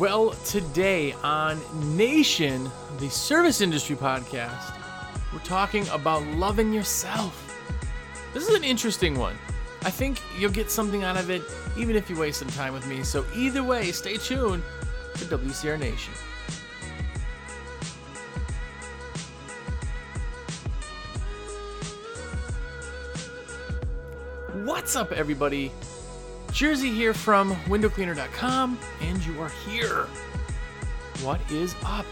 Well, today on Nation, the service industry podcast, we're talking about loving yourself. This is an interesting one. I think you'll get something out of it even if you waste some time with me. So, either way, stay tuned to WCR Nation. What's up, everybody? Jersey here from windowcleaner.com, and you are here. What is up?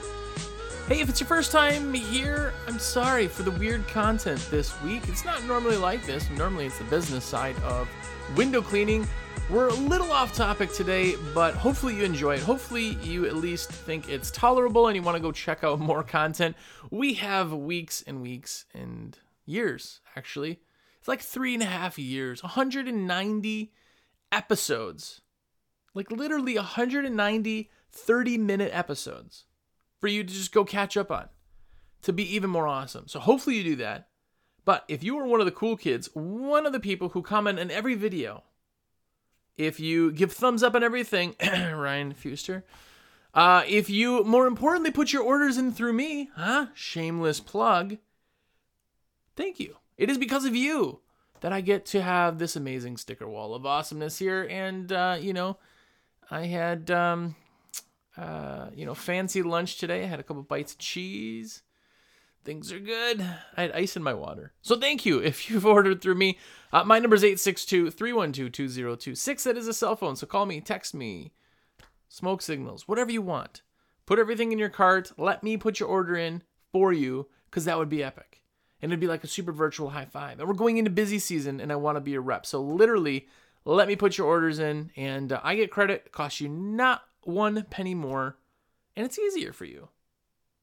Hey, if it's your first time here, I'm sorry for the weird content this week. It's not normally like this. Normally, it's the business side of window cleaning. We're a little off topic today, but hopefully you enjoy it. Hopefully you at least think it's tolerable and you want to go check out more content. We have weeks and weeks and years, actually. It's like three and a half years, 190 episodes. Like literally 190 30 minute episodes for you to just go catch up on to be even more awesome. So hopefully you do that. But if you are one of the cool kids, one of the people who comment in every video, if you give thumbs up on everything, Ryan Fuster, uh, if you more importantly put your orders in through me, huh? Shameless plug. Thank you. It is because of you that I get to have this amazing sticker wall of awesomeness here. And, uh, you know, I had, um, uh, you know, fancy lunch today. I had a couple bites of cheese. Things are good. I had ice in my water. So thank you if you've ordered through me. Uh, my number is 862 312 2026. That is a cell phone. So call me, text me, smoke signals, whatever you want. Put everything in your cart. Let me put your order in for you because that would be epic and it'd be like a super virtual high five. And we're going into busy season, and I want to be a rep. So literally, let me put your orders in, and uh, I get credit. It costs you not one penny more, and it's easier for you.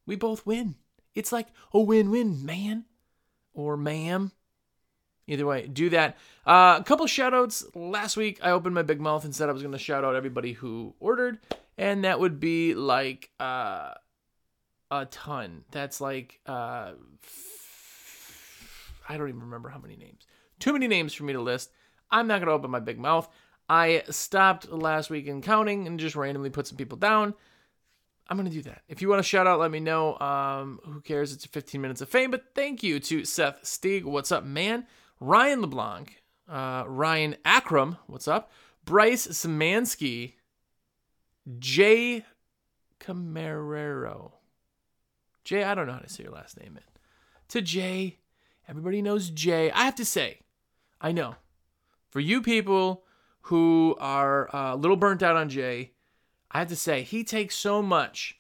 We both win. It's like a win-win, man or ma'am. Either way, do that. Uh, a couple shout outs. Last week, I opened my big mouth and said I was going to shout out everybody who ordered, and that would be like uh, a ton. That's like uh, I don't even remember how many names. Too many names for me to list. I'm not going to open my big mouth. I stopped last week in counting and just randomly put some people down. I'm going to do that. If you want to shout out, let me know. Um, who cares? It's 15 minutes of fame. But thank you to Seth Stieg. What's up, man? Ryan LeBlanc. Uh, Ryan Akram. What's up? Bryce Samansky. Jay Camarero. Jay, I don't know how to say your last name. To Jay Everybody knows Jay. I have to say, I know, for you people who are uh, a little burnt out on Jay, I have to say, he takes so much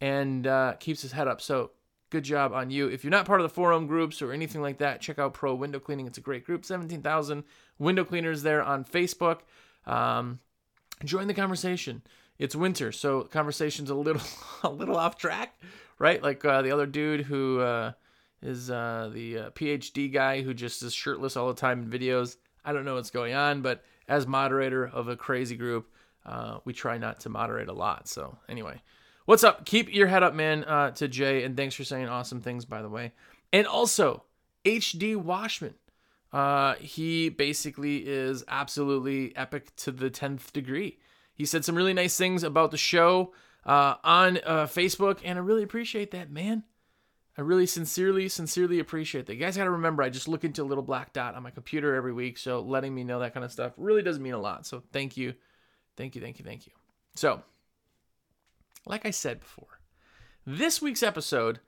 and uh, keeps his head up. So good job on you. If you're not part of the forum groups or anything like that, check out Pro Window Cleaning. It's a great group. 17,000 window cleaners there on Facebook. Um, join the conversation. It's winter, so conversation's a little a little off track, right? Like uh, the other dude who uh, is uh, the uh, PhD guy who just is shirtless all the time in videos. I don't know what's going on, but as moderator of a crazy group, uh, we try not to moderate a lot. So anyway, what's up? Keep your head up, man. Uh, to Jay, and thanks for saying awesome things, by the way. And also HD Washman. Uh, he basically is absolutely epic to the tenth degree. He said some really nice things about the show uh, on uh, Facebook, and I really appreciate that, man. I really sincerely, sincerely appreciate that. You guys got to remember, I just look into a little black dot on my computer every week. So letting me know that kind of stuff really does mean a lot. So thank you. Thank you, thank you, thank you. So, like I said before, this week's episode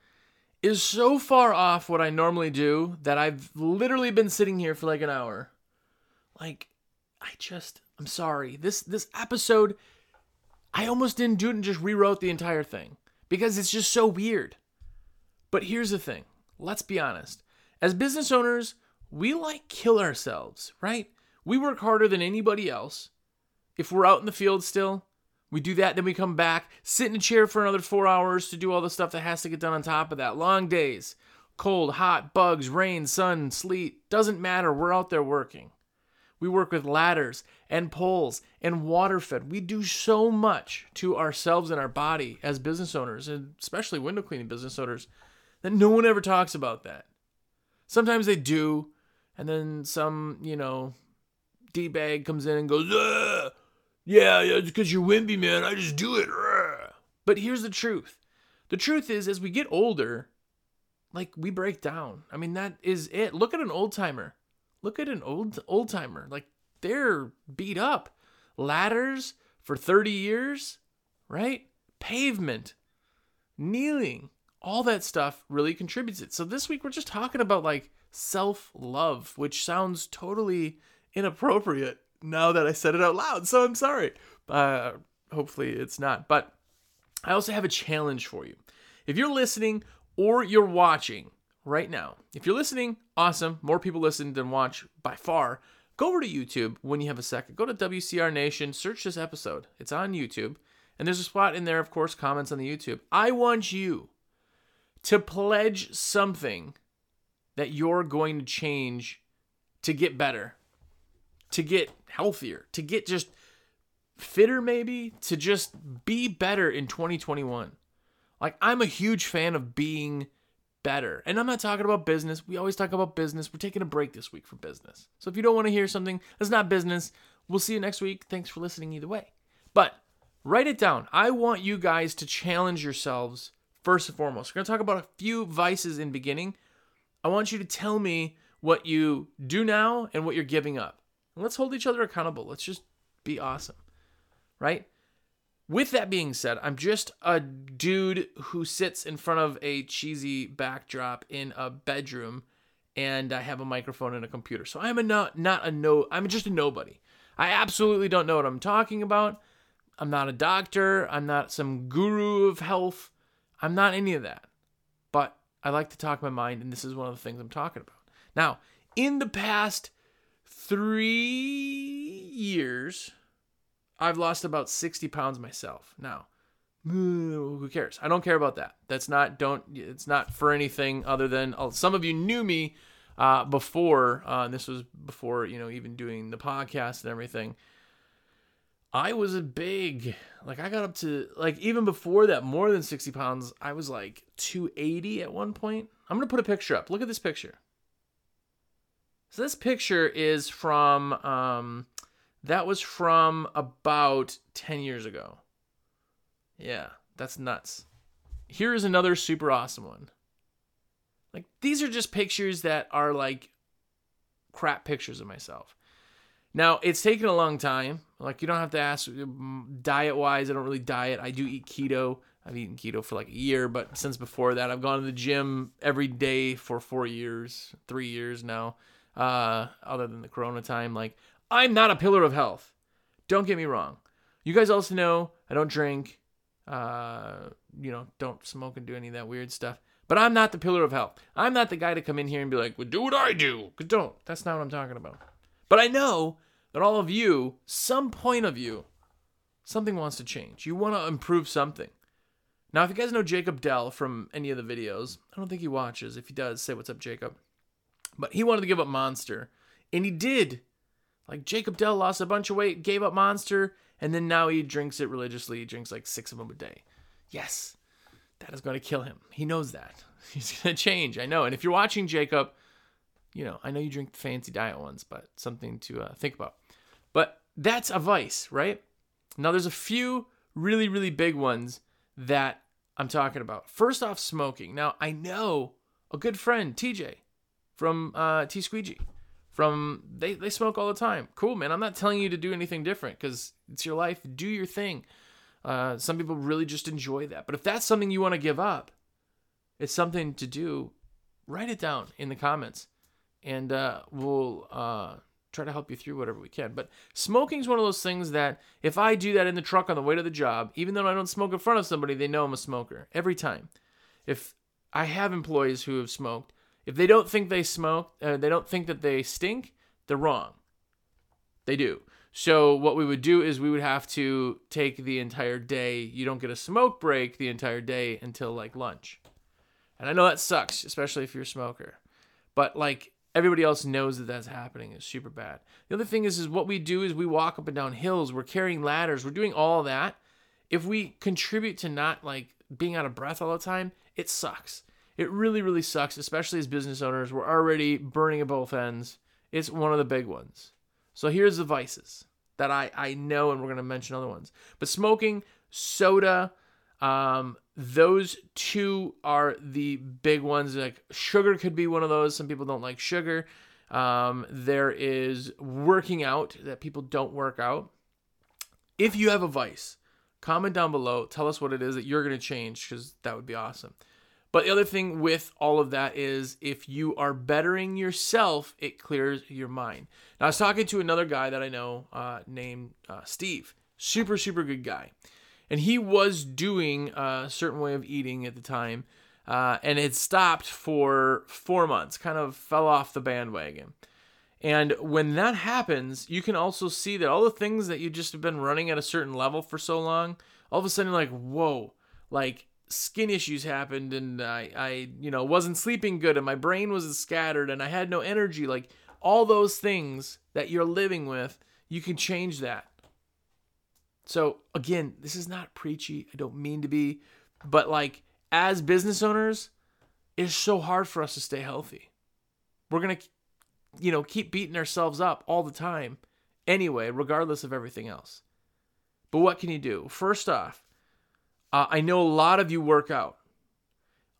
is so far off what I normally do that I've literally been sitting here for like an hour. Like, I just, I'm sorry. This this episode, I almost didn't do it and just rewrote the entire thing because it's just so weird. But here's the thing let's be honest. As business owners, we like kill ourselves, right? We work harder than anybody else. If we're out in the field still, we do that, then we come back, sit in a chair for another four hours to do all the stuff that has to get done on top of that. Long days, cold, hot, bugs, rain, sun, sleet, doesn't matter. We're out there working. We work with ladders and poles and water fed. We do so much to ourselves and our body as business owners, and especially window cleaning business owners that no one ever talks about that. Sometimes they do, and then some, you know, D bag comes in and goes, Yeah, yeah, it's because you're wimpy, man. I just do it. But here's the truth. The truth is, as we get older, like we break down. I mean, that is it. Look at an old timer. Look at an old old timer. Like they're beat up. Ladders for 30 years, right? Pavement, kneeling, all that stuff really contributes it. So this week we're just talking about like self-love, which sounds totally inappropriate now that I said it out loud. So I'm sorry. Uh hopefully it's not. But I also have a challenge for you. If you're listening or you're watching right now, if you're listening, awesome. More people listen than watch by far. Go over to YouTube when you have a second. Go to WCR Nation, search this episode. It's on YouTube. And there's a spot in there, of course, comments on the YouTube. I want you to pledge something that you're going to change to get better, to get healthier, to get just fitter, maybe, to just be better in 2021. Like, I'm a huge fan of being better. And I'm not talking about business. We always talk about business. We're taking a break this week for business. So if you don't want to hear something that's not business, we'll see you next week. Thanks for listening either way. But write it down. I want you guys to challenge yourselves first and foremost. We're going to talk about a few vices in beginning. I want you to tell me what you do now and what you're giving up. And let's hold each other accountable. Let's just be awesome. Right? With that being said, I'm just a dude who sits in front of a cheesy backdrop in a bedroom and I have a microphone and a computer. So I'm a not not a no I'm just a nobody. I absolutely don't know what I'm talking about. I'm not a doctor, I'm not some guru of health. I'm not any of that. But I like to talk my mind and this is one of the things I'm talking about. Now, in the past 3 years, I've lost about 60 pounds myself. Now, who cares? I don't care about that. That's not don't it's not for anything other than uh, some of you knew me uh, before. Uh, this was before you know even doing the podcast and everything. I was a big like I got up to like even before that more than 60 pounds. I was like 280 at one point. I'm gonna put a picture up. Look at this picture. So this picture is from um, that was from about 10 years ago. Yeah, that's nuts. Here is another super awesome one. Like, these are just pictures that are like crap pictures of myself. Now, it's taken a long time. Like, you don't have to ask diet wise. I don't really diet. I do eat keto. I've eaten keto for like a year, but since before that, I've gone to the gym every day for four years, three years now. Uh, other than the corona time, like I'm not a pillar of health. Don't get me wrong. You guys also know I don't drink, uh, you know, don't smoke and do any of that weird stuff. But I'm not the pillar of health. I'm not the guy to come in here and be like, well, do what I do. Cause don't. That's not what I'm talking about. But I know that all of you, some point of you, something wants to change. You want to improve something. Now, if you guys know Jacob Dell from any of the videos, I don't think he watches. If he does, say what's up, Jacob. But he wanted to give up Monster. And he did like Jacob Dell lost a bunch of weight, gave up Monster, and then now he drinks it religiously. He drinks like six of them a day. Yes, that is going to kill him. He knows that. He's going to change. I know. And if you're watching Jacob, you know, I know you drink fancy diet ones, but something to uh, think about. That's a vice, right? Now, there's a few really, really big ones that I'm talking about. First off, smoking. Now, I know a good friend, TJ, from uh, T Squeegee from they, they smoke all the time. Cool, man. I'm not telling you to do anything different because it's your life. Do your thing. Uh, some people really just enjoy that. But if that's something you want to give up, it's something to do. Write it down in the comments, and uh, we'll uh, try to help you through whatever we can. But smoking is one of those things that if I do that in the truck on the way to the job, even though I don't smoke in front of somebody, they know I'm a smoker every time. If I have employees who have smoked, if they don't think they smoke, uh, they don't think that they stink, they're wrong. They do. So what we would do is we would have to take the entire day. You don't get a smoke break the entire day until like lunch. And I know that sucks, especially if you're a smoker. But like everybody else knows that that's happening. It's super bad. The other thing is, is what we do is we walk up and down hills. We're carrying ladders. We're doing all that. If we contribute to not like being out of breath all the time, it sucks. It really, really sucks, especially as business owners. We're already burning at both ends. It's one of the big ones. So here's the vices. that I, I know, and we're going to mention other ones. But smoking, soda, um, those two are the big ones. Like sugar could be one of those. Some people don't like sugar. Um, there is working out that people don't work out. If you have a vice, comment down below. Tell us what it is that you're going to change because that would be awesome. But the other thing with all of that is if you are bettering yourself, it clears your mind. Now, I was talking to another guy that I know uh, named uh, Steve. Super, super good guy. And he was doing a certain way of eating at the time uh, and had stopped for four months, kind of fell off the bandwagon. And when that happens, you can also see that all the things that you just have been running at a certain level for so long, all of a sudden, like, whoa, like skin issues happened and I, I, you know, wasn't sleeping good and my brain was scattered and I had no energy. Like all those things that you're living with, you can change that. So again, this is not preachy. I don't mean to be, but like as business owners, it's so hard for us to stay healthy. We're going to, you know, keep beating ourselves up all the time anyway, regardless of everything else. But what can you do? First off, uh, I know a lot of you work out.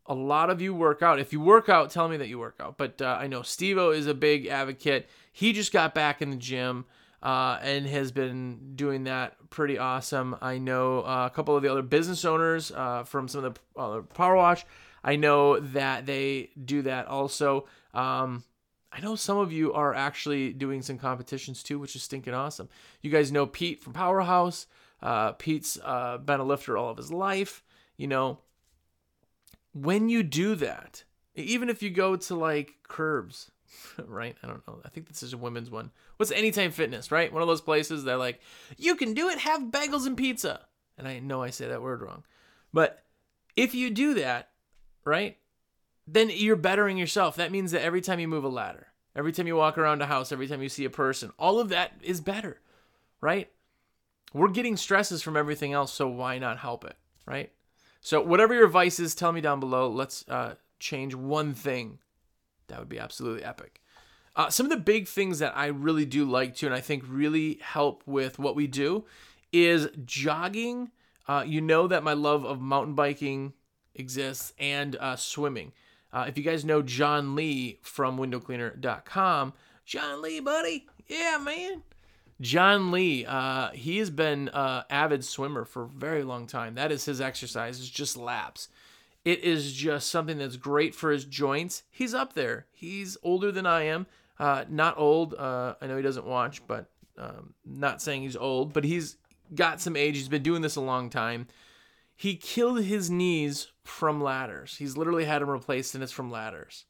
A lot of you work out. If you work out, tell me that you work out. But uh, I know Stevo is a big advocate. He just got back in the gym uh, and has been doing that pretty awesome. I know uh, a couple of the other business owners uh, from some of the uh, Power Wash. I know that they do that also. Um, I know some of you are actually doing some competitions too, which is stinking awesome. You guys know Pete from Powerhouse. Uh, Pete's uh, been a lifter all of his life. You know, when you do that, even if you go to like Curves, right? I don't know. I think this is a women's one. What's Anytime Fitness, right? One of those places that like, you can do it, have bagels and pizza. And I know I say that word wrong. But if you do that, right, then you're bettering yourself. That means that every time you move a ladder, every time you walk around a house, every time you see a person, all of that is better, right? We're getting stresses from everything else, so why not help it, right? So, whatever your vice is, tell me down below. Let's uh, change one thing that would be absolutely epic. Uh, some of the big things that I really do like to, and I think really help with what we do, is jogging. Uh, you know that my love of mountain biking exists and uh, swimming. Uh, if you guys know John Lee from windowcleaner.com, John Lee, buddy, yeah, man. John Lee, uh, he has been uh, avid swimmer for a very long time. That is his exercise. It's just laps. It is just something that's great for his joints. He's up there. He's older than I am. Uh, not old. Uh, I know he doesn't watch, but um, not saying he's old, but he's got some age. He's been doing this a long time. He killed his knees from ladders. He's literally had them replaced, and it's from ladders.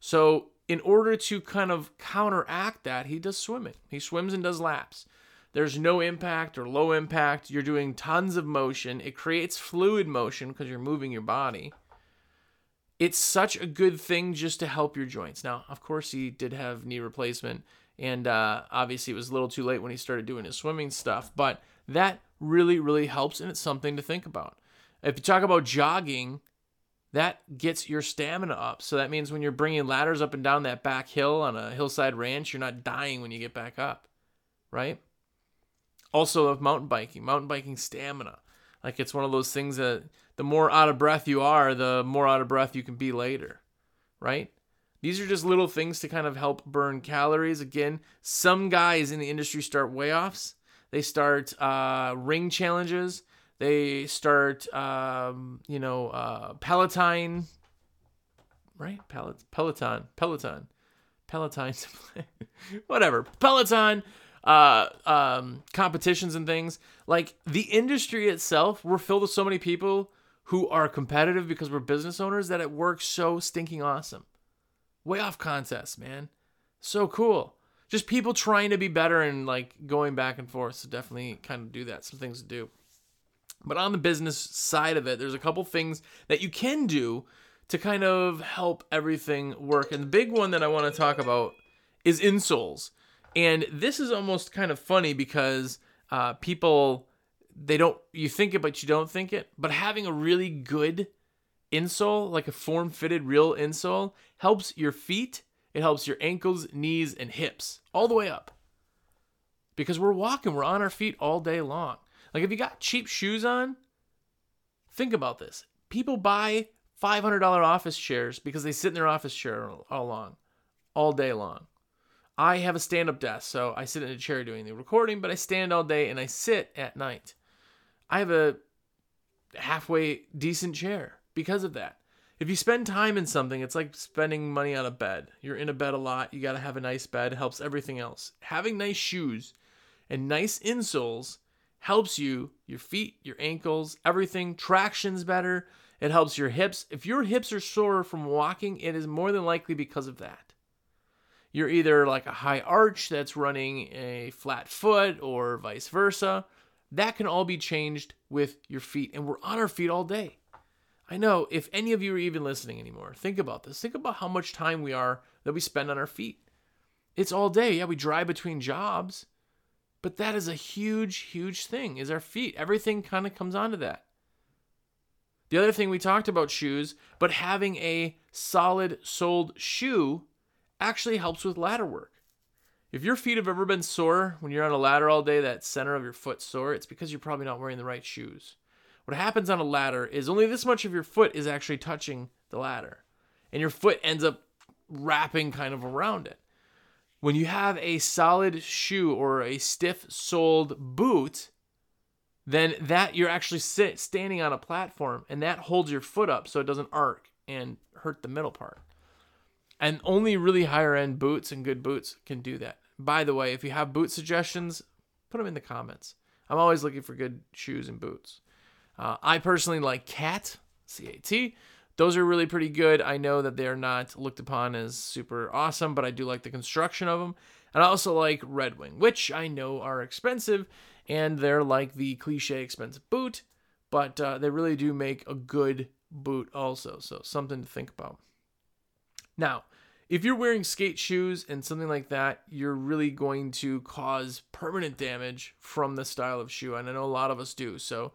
So, in order to kind of counteract that, he does swimming. He swims and does laps. There's no impact or low impact. You're doing tons of motion. It creates fluid motion because you're moving your body. It's such a good thing just to help your joints. Now, of course, he did have knee replacement, and uh, obviously it was a little too late when he started doing his swimming stuff, but that really, really helps, and it's something to think about. If you talk about jogging, that gets your stamina up. So that means when you're bringing ladders up and down that back hill on a hillside ranch, you're not dying when you get back up, right? Also of mountain biking, mountain biking stamina. Like it's one of those things that the more out of breath you are, the more out of breath you can be later, right? These are just little things to kind of help burn calories. Again, some guys in the industry start weigh offs. They start uh, ring challenges. They start, um, you know, uh, Peloton, right? Peloton, Peloton, Peloton, Peloton, whatever. Peloton uh, um, competitions and things. Like the industry itself, we're filled with so many people who are competitive because we're business owners that it works so stinking awesome. Weigh off contests, man. So cool. Just people trying to be better and like going back and forth. So definitely kind of do that. Some things to do. But on the business side of it, there's a couple things that you can do to kind of help everything work. And the big one that I want to talk about is insoles. And this is almost kind of funny because uh, people they don't you think it but you don't think it. But having a really good insole, like a form fitted real insole, helps your feet. It helps your ankles, knees, and hips all the way up. because we're walking, we're on our feet all day long. Like if you got cheap shoes on, think about this. People buy $500 office chairs because they sit in their office chair all long, all day long. I have a stand up desk, so I sit in a chair doing the recording, but I stand all day and I sit at night. I have a halfway decent chair because of that. If you spend time in something, it's like spending money on a bed. You're in a bed a lot, you got to have a nice bed, helps everything else. Having nice shoes and nice insoles helps you, your feet, your ankles, everything. Traction's better. It helps your hips. If your hips are sore from walking, it is more than likely because of that. You're either like a high arch that's running a flat foot or vice versa. That can all be changed with your feet. And we're on our feet all day. I know if any of you are even listening anymore, think about this. Think about how much time we are that we spend on our feet. It's all day. Yeah, we drive between jobs, but that is a huge, huge thing. Is our feet. Everything kind of comes onto that. The other thing we talked about shoes, but having a solid soled shoe actually helps with ladder work. If your feet have ever been sore when you're on a ladder all day, that center of your foot sore, it's because you're probably not wearing the right shoes. What happens on a ladder is only this much of your foot is actually touching the ladder, and your foot ends up wrapping kind of around it. When you have a solid shoe or a stiff soled boot, then that you're actually sit, standing on a platform and that holds your foot up so it doesn't arc and hurt the middle part. And only really higher end boots and good boots can do that. By the way, if you have boot suggestions, put them in the comments. I'm always looking for good shoes and boots. Uh, I personally like Cat, C A T. Those are really pretty good. I know that they're not looked upon as super awesome, but I do like the construction of them. And I also like Red Wing, which I know are expensive, and they're like the cliche expensive boot, but uh, they really do make a good boot also. So something to think about. Now, if you're wearing skate shoes and something like that, you're really going to cause permanent damage from the style of shoe. And I know a lot of us do. So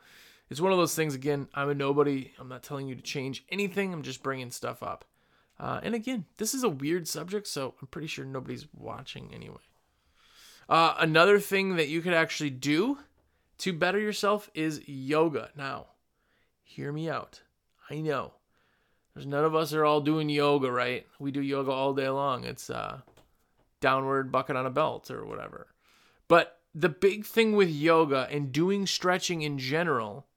it's one of those things, again, I'm a nobody. I'm not telling you to change anything, I'm just bringing stuff up. Uh, and again, this is a weird subject, so I'm pretty sure nobody's watching anyway. Uh, another thing that you could actually do to better yourself is yoga. Now, hear me out. I know there's none of us are all doing yoga, right? We do yoga all day long. It's uh, downward bucket on a belt or whatever. But the big thing with yoga and doing stretching in general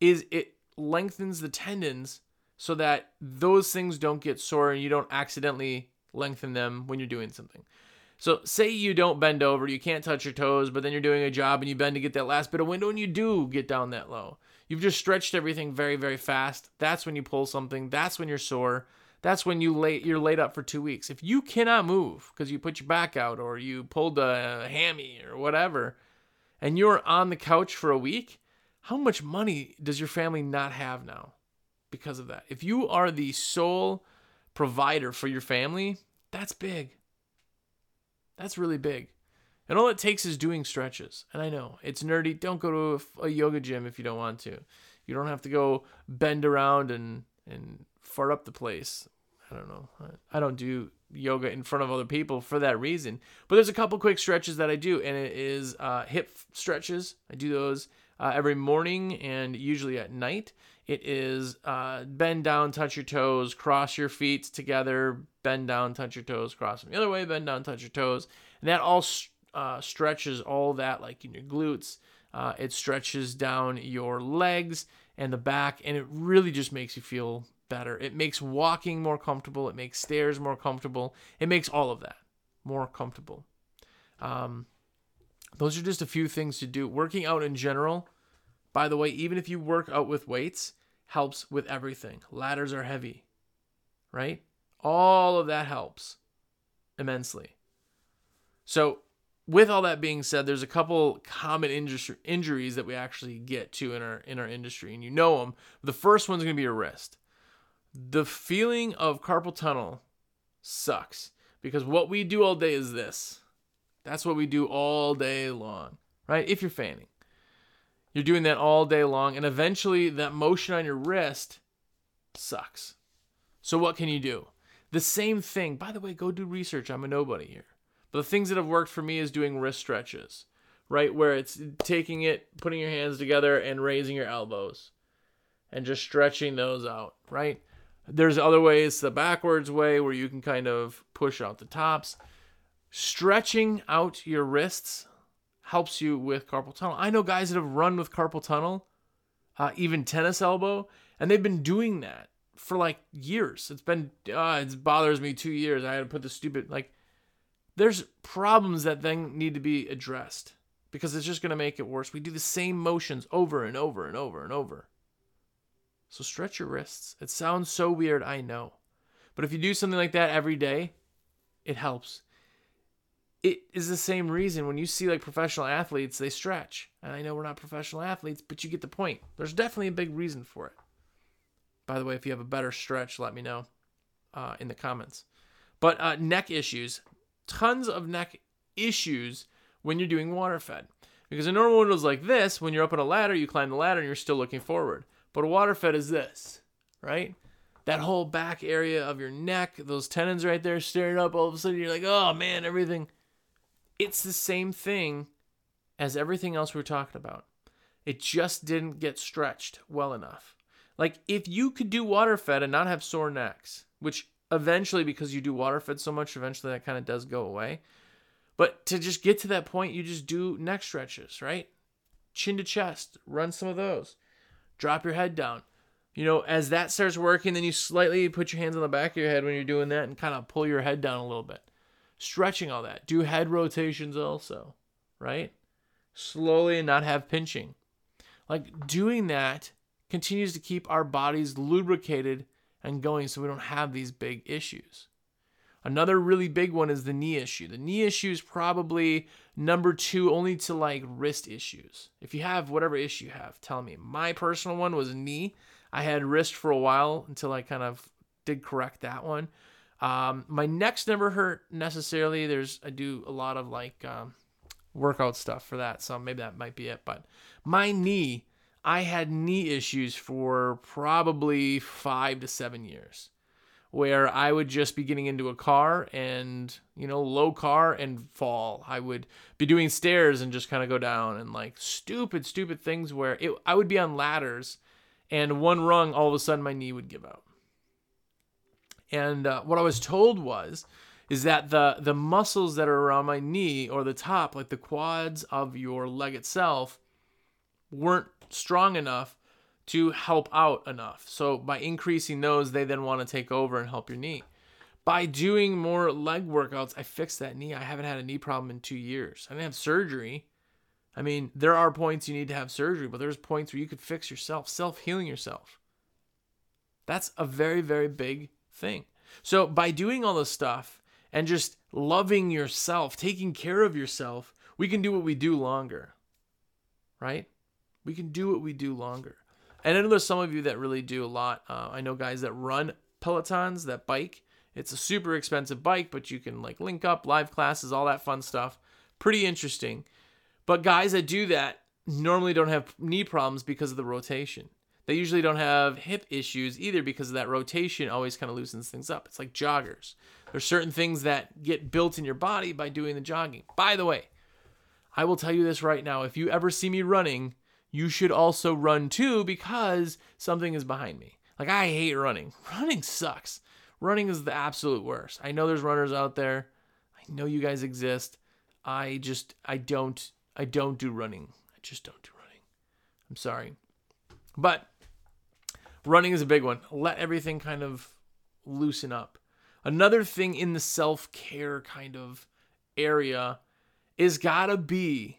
is it lengthens the tendons so that those things don't get sore and you don't accidentally lengthen them when you're doing something. So, say you don't bend over, you can't touch your toes, but then you're doing a job and you bend to get that last bit of window and you do get down that low. You've just stretched everything very, very fast. That's when you pull something. That's when you're sore. That's when you lay you're laid up for two weeks. If you cannot move because you put your back out or you pulled a hammy or whatever, and you're on the couch for a week, how much money does your family not have now because of that? If you are the sole provider for your family, that's big. That's really big. And all it takes is doing stretches. And I know it's nerdy. Don't go to a, a, yoga gym if you don't want to. You don't have to go bend around and and fart up the place. I don't know. I don't do yoga in front of other people for that reason. But there's a couple quick stretches that I do, and it is uh, hip stretches. I do those uh, every morning and usually at night. It is uh, bend down, touch your toes, cross your feet together, bend down, touch your toes, cross them the other way, bend down, touch your toes. And that all uh, stretches all that, like in your glutes. Uh, it stretches down your legs and the back, and it really just makes you feel better. It makes walking more comfortable. It makes stairs more comfortable. It makes all of that more comfortable. Um, those are just a few things to do. Working out in general, by the way, even if you work out with weights, helps with everything. Ladders are heavy, right? All of that helps immensely. So with all that being said, there's a couple common industry, injuries that we actually get to in our in our industry, and you know them. The first one's going to be a wrist. The feeling of carpal tunnel sucks because what we do all day is this. That's what we do all day long, right? If you're fanning, you're doing that all day long, and eventually that motion on your wrist sucks. So what can you do? The same thing. By the way, go do research. I'm a nobody here. But the things that have worked for me is doing wrist stretches. right? Where it's taking it, putting your hands together, and raising your elbows and just stretching those out, right? There's other ways, the backwards way where you can kind of push out the tops. Stretching out your wrists helps you with carpal tunnel. I know guys that have run with carpal tunnel, uh, even tennis elbow, and they've been doing that for like years. It's been, uh, it bothers me two years. I had to put the stupid, like, there's problems that then need to be addressed because it's just going to make it worse. We do the same motions over and over and over and over. So stretch your wrists. It sounds so weird, I know. But if you do something like that every day, it helps. It is the same reason when you see like professional athletes, they stretch. And I know we're not professional athletes, but you get the point. There's definitely a big reason for it. By the way, if you have a better stretch, let me know uh, in the comments. But uh, neck issues, tons of neck issues when you're doing water fed. Because a normal window is like this. When you're up on a ladder, you climb the ladder and you're still looking forward. But a water fed is this, right? That whole back area of your neck, those tendons right there staring up, all of a sudden you're like, oh man, everything. It's the same thing as everything else we are talking about. It just didn't get stretched well enough. Like if you could do water fed and not have sore necks, which eventually, because you do water fed so much, eventually that kind of does go away. But to just get to that point, you just do neck stretches, right? Chin to chest, run some of those drop your head down. You know, as that starts working, then you slightly put your hands on the back of your head when you're doing that and kind of pull your head down a little bit. Stretching all that. Do head rotations also, right? Slowly and not have pinching. Like doing that continues to keep our bodies lubricated and going so we don't have these big issues. Another really big one is the knee issue. The knee issue is probably number two only to like wrist issues. If you have whatever issue you have, tell me. My personal one was knee. I had wrist for a while until I kind of did correct that one. Um, my neck's never hurt necessarily. There's I do a lot of like um, workout stuff for that, so maybe that might be it. But my knee, I had knee issues for probably five to seven years where I would just be getting into a car and, you know, low car and fall. I would be doing stairs and just kind of go down and like stupid, stupid things where it, I would be on ladders and one rung, all of a sudden my knee would give out. And uh, what I was told was, is that the the muscles that are around my knee or the top, like the quads of your leg itself, weren't strong enough to help out enough. So by increasing those, they then want to take over and help your knee. By doing more leg workouts, I fixed that knee. I haven't had a knee problem in two years. I didn't have surgery. I mean, there are points you need to have surgery, but there's points where you could fix yourself, self healing yourself. That's a very, very big thing. So by doing all this stuff and just loving yourself, taking care of yourself, we can do what we do longer. Right? We can do what we do longer. And I know there's some of you that really do a lot. Uh, I know guys that run Pelotons, that bike. It's a super expensive bike, but you can like link up, live classes, all that fun stuff. Pretty interesting. But guys that do that normally don't have knee problems because of the rotation. They usually don't have hip issues either because of that rotation always kind of loosens things up. It's like joggers. There's certain things that get built in your body by doing the jogging. By the way, I will tell you this right now. If you ever see me running, you should also run too because something is behind me. Like I hate running. Running sucks. Running is the absolute worst. I know there's runners out there. I know you guys exist. I just I don't I don't do running. I just don't do running. I'm sorry. But running is a big one. Let everything kind of loosen up. Another thing in the self-care kind of area is got to be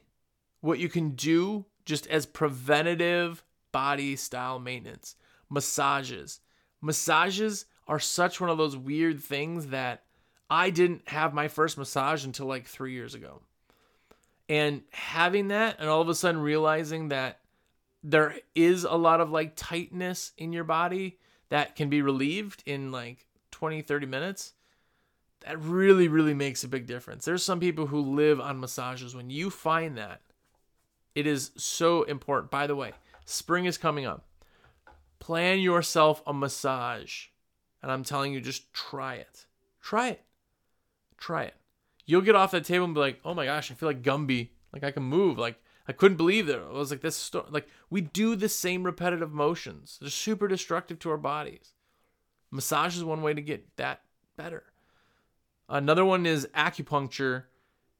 what you can do just as preventative body style maintenance. Massages. Massages are such one of those weird things that I didn't have my first massage until like three years ago. And having that, and all of a sudden realizing that there is a lot of like tightness in your body that can be relieved in like 20, 30 minutes, that really, really makes a big difference. There's some people who live on massages. When you find that, it is so important. By the way, spring is coming up. Plan yourself a massage. And I'm telling you, just try it. Try it. Try it. You'll get off that table and be like, oh my gosh, I feel like Gumby Like I can move. Like I couldn't believe that. I was like, this sto-. like we do the same repetitive motions. They're super destructive to our bodies. Massage is one way to get that better. Another one is acupuncture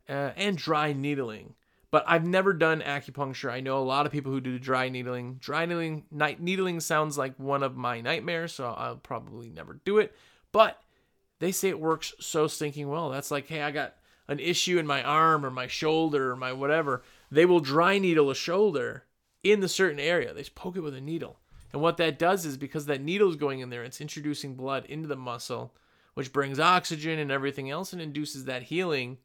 uh, and dry needling. But I've never done acupuncture. I know a lot of people who do dry needling. Dry needling, needling sounds like one of my nightmares, so I'll probably never do it. But they say it works so stinking well. That's like, hey, I got an issue in my arm or my shoulder or my whatever. They will dry needle a shoulder in the certain area. They poke it with a needle. And what that does is because that needle is going in there, it's introducing blood into the muscle, which brings oxygen and everything else and induces that healing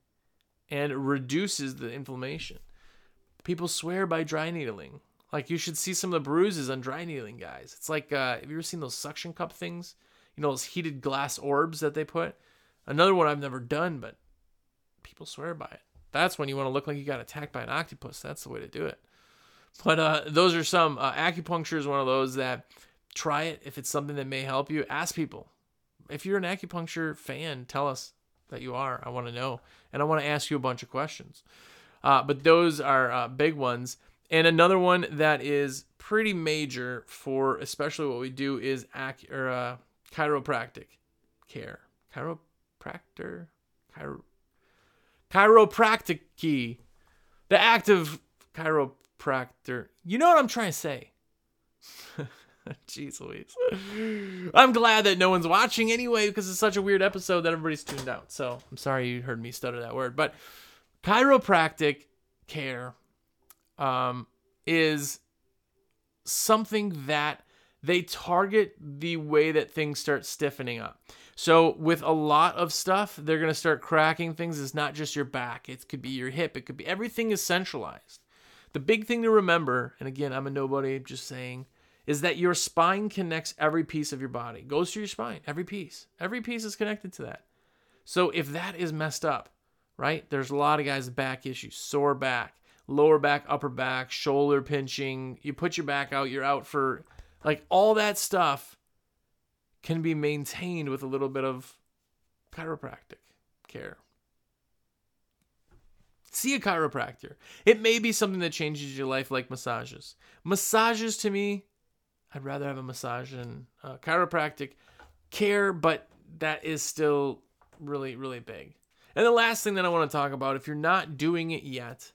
and reduces the inflammation. People swear by dry needling. Like you should see some of the bruises on dry needling guys. It's like uh, have you ever seen those suction cup things? You know those heated glass orbs that they put. Another one I've never done, but people swear by it. That's when you want to look like you got attacked by an octopus. That's the way to do it. But uh, those are some. Uh, acupuncture is one of those that try it if it's something that may help you. Ask people. If you're an acupuncture fan, tell us that you are. I want to know. And I want to ask you a bunch of questions. Uh, but those are uh, big ones. And another one that is pretty major for especially what we do is ac- or, uh, chiropractic care. Chiropractor? Chiro- chiropractic key. The act of chiropractor. You know what I'm trying to say. Jeez Louise. I'm glad that no one's watching anyway because it's such a weird episode that everybody's tuned out. So I'm sorry you heard me stutter that word. But chiropractic care um, is something that they target the way that things start stiffening up. So with a lot of stuff, they're going to start cracking things. It's not just your back. It could be your hip. It could be everything is centralized. The big thing to remember, and again, I'm a nobody, just saying, is that your spine connects every piece of your body. Goes through your spine, every piece. Every piece is connected to that. So if that is messed up, right? There's a lot of guys back issues, sore back, lower back, upper back, shoulder pinching. You put your back out, you're out for like all that stuff can be maintained with a little bit of chiropractic care. See a chiropractor. It may be something that changes your life, like massages. Massages to me I'd rather have a massage than chiropractic care, but that is still really, really big. And the last thing that I want to talk about, if you're not doing it yet,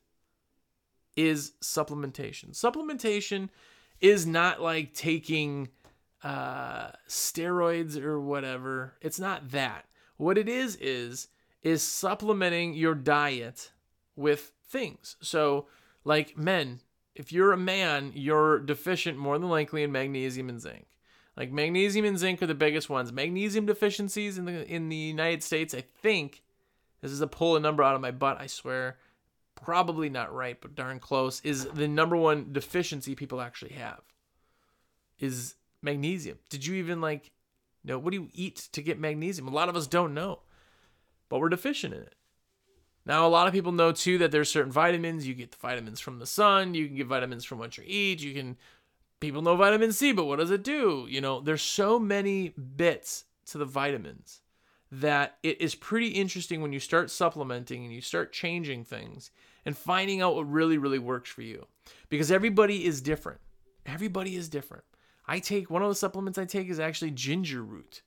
is supplementation. Supplementation is not like taking uh, steroids or whatever. It's not that. What it is is is supplementing your diet with things. So, like men, if you're a man, you're deficient more than likely in magnesium and zinc. Like magnesium and zinc are the biggest ones. Magnesium deficiencies in the in the United States, I think, this is a pull a number out of my butt. I swear, probably not right, but darn close. Is the number one deficiency people actually have is magnesium. Did you even like know what do you eat to get magnesium? A lot of us don't know, but we're deficient in it. Now, a lot of people know too that there's certain vitamins. You get the vitamins from the sun. You can get vitamins from what you eat. You can. People know vitamin C, but what does it do? You know, there's so many bits to the vitamins that it is pretty interesting when you start supplementing and you start changing things and finding out what really, really works for you. Because everybody is different. Everybody is different. I take one of the supplements I take is actually ginger root.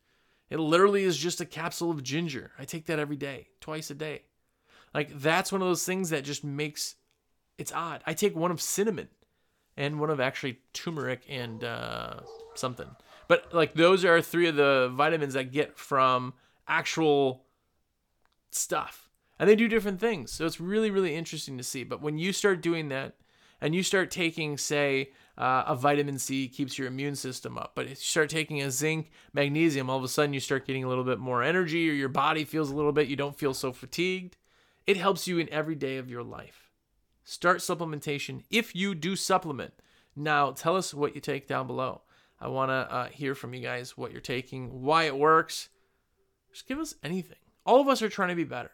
It literally is just a capsule of ginger. I take that every day, twice a day. Like that's one of those things that just makes it's odd. I take one of cinnamon and one of actually turmeric and uh, something. But like those are three of the vitamins I get from actual stuff. And they do different things. So it's really, really interesting to see. But when you start doing that and you start taking, say, uh, a vitamin C keeps your immune system up. But if you start taking a zinc, magnesium, all of a sudden you start getting a little bit more energy or your body feels a little bit, you don't feel so fatigued. It helps you in every day of your life. Start supplementation if you do supplement. Now, tell us what you take down below. I want to uh, hear from you guys what you're taking, why it works. Just give us anything. All of us are trying to be better.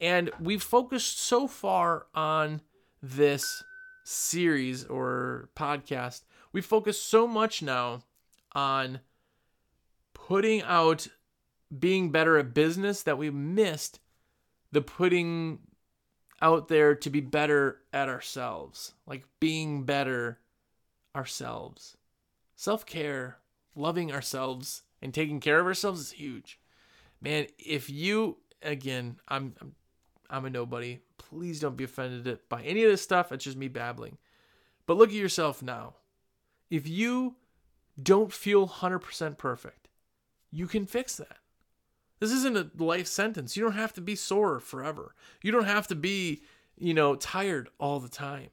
And we've focused so far on this series or podcast. We focus so much now on putting out being better at business that we missed the putting out there to be better at ourselves, like being better ourselves. Self care, loving ourselves, and taking care of ourselves is huge. Man, if you, again, I'm, I'm, I'm a nobody. Please don't be offended by any of this stuff. It's just me babbling. But look at yourself now. If you don't feel 100% perfect, you can fix that. This isn't a life sentence. You don't have to be sore forever. You don't have to be, you know, tired all the time.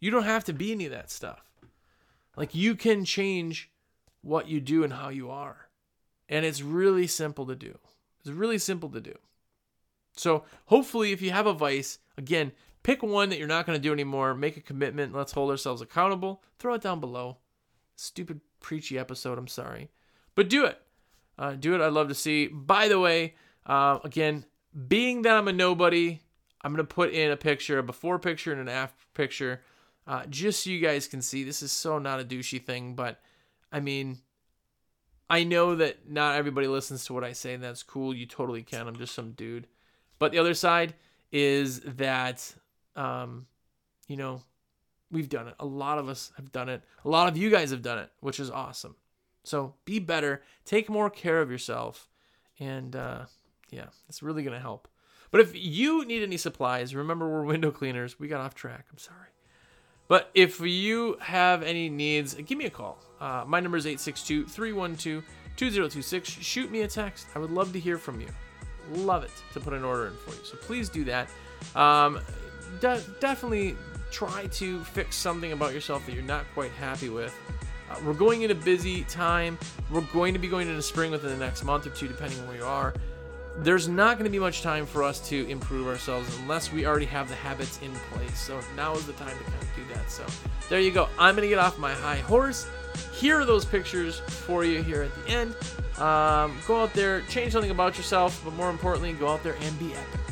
You don't have to be any of that stuff. Like you can change what you do and how you are. And it's really simple to do. It's really simple to do. So hopefully, if you have a vice, again, pick one that you're not going to do anymore. Make a commitment. Let's hold ourselves accountable. Throw it down below. Stupid preachy episode. I'm sorry, but do it. Uh, do it. I'd love to see. By the way, uh, again, being that I'm a nobody, I'm to put in a picture, a before picture and an after picture, uh, just so you guys can see. This is so not a douchey thing, but I mean, I know that not everybody listens to what I say, and that's cool. You totally can. I'm just some dude. But the other side is that, um, you know, we've done it. A lot of us have done it. A lot of you guys have done it, which is awesome. So be better, take more care of yourself, and uh, yeah, it's really gonna help. But if you need any supplies, remember we're window cleaners. We got off track. I'm sorry. But if you have any needs, give me a call. Uh, my number is 862 312 2026. Shoot me a text. I would love to hear from you. Love it to put an order in for you. So please do that. Um, de- definitely try to fix something about yourself that you're not quite happy with. Uh, we're going in a busy time. We're going to be going into spring within the next month or two, depending on where you are. There's not going to be much time for us to improve ourselves unless we already have the habits in place. So now is the time to kind of do that. So there you go. I'm going to get off my high horse. Here are those pictures for you here at the end. Um, go out there, change something about yourself, but more importantly, go out there and be epic.